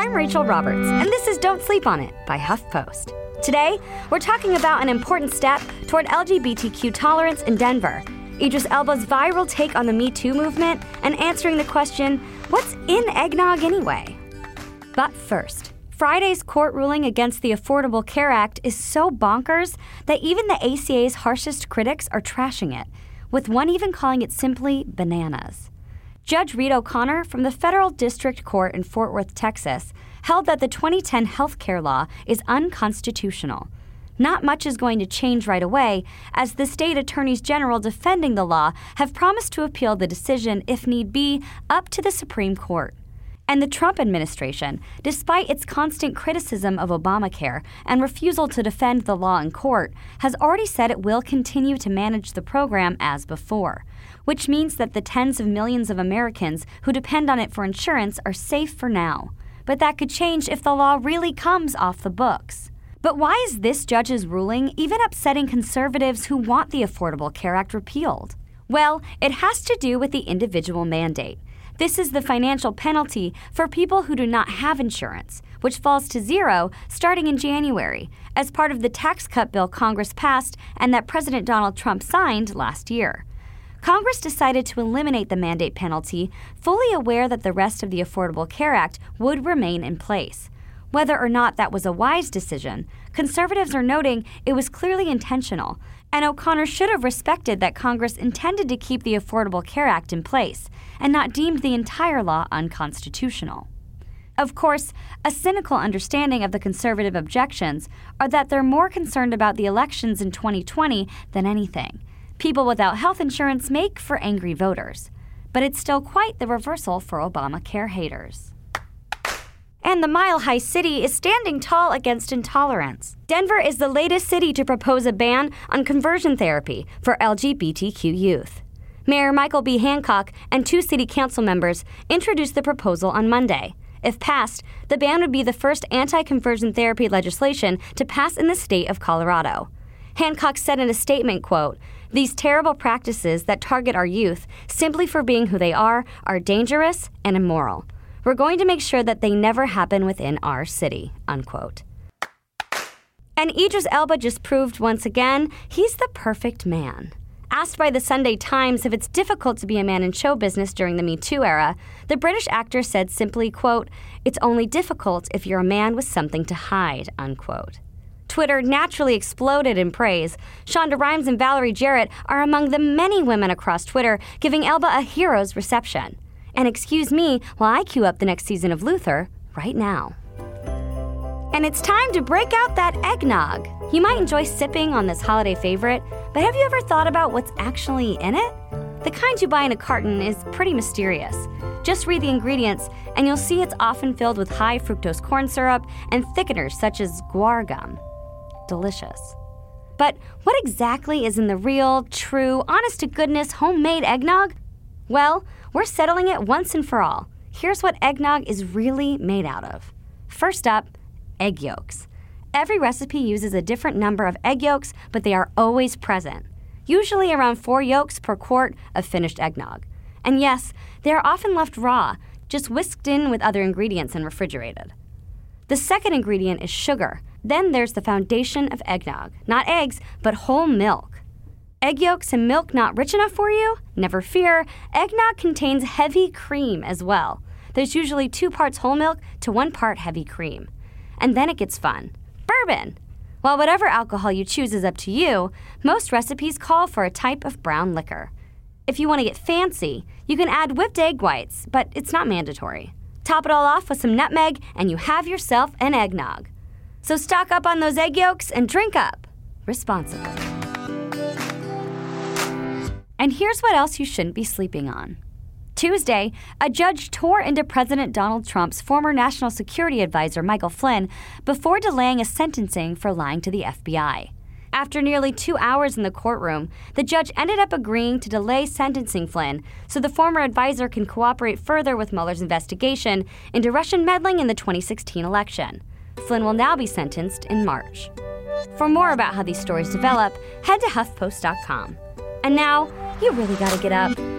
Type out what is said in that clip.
I'm Rachel Roberts, and this is Don't Sleep on It by HuffPost. Today, we're talking about an important step toward LGBTQ tolerance in Denver, Idris Elba's viral take on the Me Too movement, and answering the question what's in eggnog anyway? But first, Friday's court ruling against the Affordable Care Act is so bonkers that even the ACA's harshest critics are trashing it, with one even calling it simply bananas. Judge Reed O'Connor from the Federal District Court in Fort Worth, Texas, held that the 2010 health care law is unconstitutional. Not much is going to change right away, as the state attorneys general defending the law have promised to appeal the decision, if need be, up to the Supreme Court. And the Trump administration, despite its constant criticism of Obamacare and refusal to defend the law in court, has already said it will continue to manage the program as before which means that the tens of millions of Americans who depend on it for insurance are safe for now. But that could change if the law really comes off the books. But why is this judge's ruling even upsetting conservatives who want the Affordable Care Act repealed? Well, it has to do with the individual mandate. This is the financial penalty for people who do not have insurance, which falls to zero starting in January, as part of the tax cut bill Congress passed and that President Donald Trump signed last year. Congress decided to eliminate the mandate penalty, fully aware that the rest of the Affordable Care Act would remain in place. Whether or not that was a wise decision, conservatives are noting it was clearly intentional, and O'Connor should have respected that Congress intended to keep the Affordable Care Act in place and not deemed the entire law unconstitutional. Of course, a cynical understanding of the conservative objections are that they're more concerned about the elections in 2020 than anything People without health insurance make for angry voters. But it's still quite the reversal for Obamacare haters. And the Mile High City is standing tall against intolerance. Denver is the latest city to propose a ban on conversion therapy for LGBTQ youth. Mayor Michael B. Hancock and two city council members introduced the proposal on Monday. If passed, the ban would be the first anti conversion therapy legislation to pass in the state of Colorado. Hancock said in a statement, quote, these terrible practices that target our youth simply for being who they are are dangerous and immoral. We're going to make sure that they never happen within our city. Unquote. And Idris Elba just proved once again he's the perfect man. Asked by the Sunday Times if it's difficult to be a man in show business during the Me Too era, the British actor said simply, quote, "It's only difficult if you're a man with something to hide." Unquote. Twitter naturally exploded in praise. Shonda Rhimes and Valerie Jarrett are among the many women across Twitter giving Elba a hero's reception. And excuse me while I queue up the next season of Luther right now. And it's time to break out that eggnog. You might enjoy sipping on this holiday favorite, but have you ever thought about what's actually in it? The kind you buy in a carton is pretty mysterious. Just read the ingredients, and you'll see it's often filled with high fructose corn syrup and thickeners such as guar gum delicious. But what exactly is in the real, true, honest to goodness homemade eggnog? Well, we're settling it once and for all. Here's what eggnog is really made out of. First up, egg yolks. Every recipe uses a different number of egg yolks, but they are always present, usually around four yolks per quart of finished eggnog. And yes, they are often left raw, just whisked in with other ingredients and refrigerated. The second ingredient is sugar, then there's the foundation of eggnog. Not eggs, but whole milk. Egg yolks and milk not rich enough for you? Never fear, eggnog contains heavy cream as well. There's usually two parts whole milk to one part heavy cream. And then it gets fun bourbon. While whatever alcohol you choose is up to you, most recipes call for a type of brown liquor. If you want to get fancy, you can add whipped egg whites, but it's not mandatory. Top it all off with some nutmeg, and you have yourself an eggnog. So stock up on those egg yolks and drink up responsibly. And here's what else you shouldn't be sleeping on. Tuesday, a judge tore into President Donald Trump's former national security advisor, Michael Flynn, before delaying a sentencing for lying to the FBI. After nearly two hours in the courtroom, the judge ended up agreeing to delay sentencing Flynn so the former advisor can cooperate further with Mueller's investigation into Russian meddling in the 2016 election. Flynn will now be sentenced in March. For more about how these stories develop, head to HuffPost.com. And now, you really gotta get up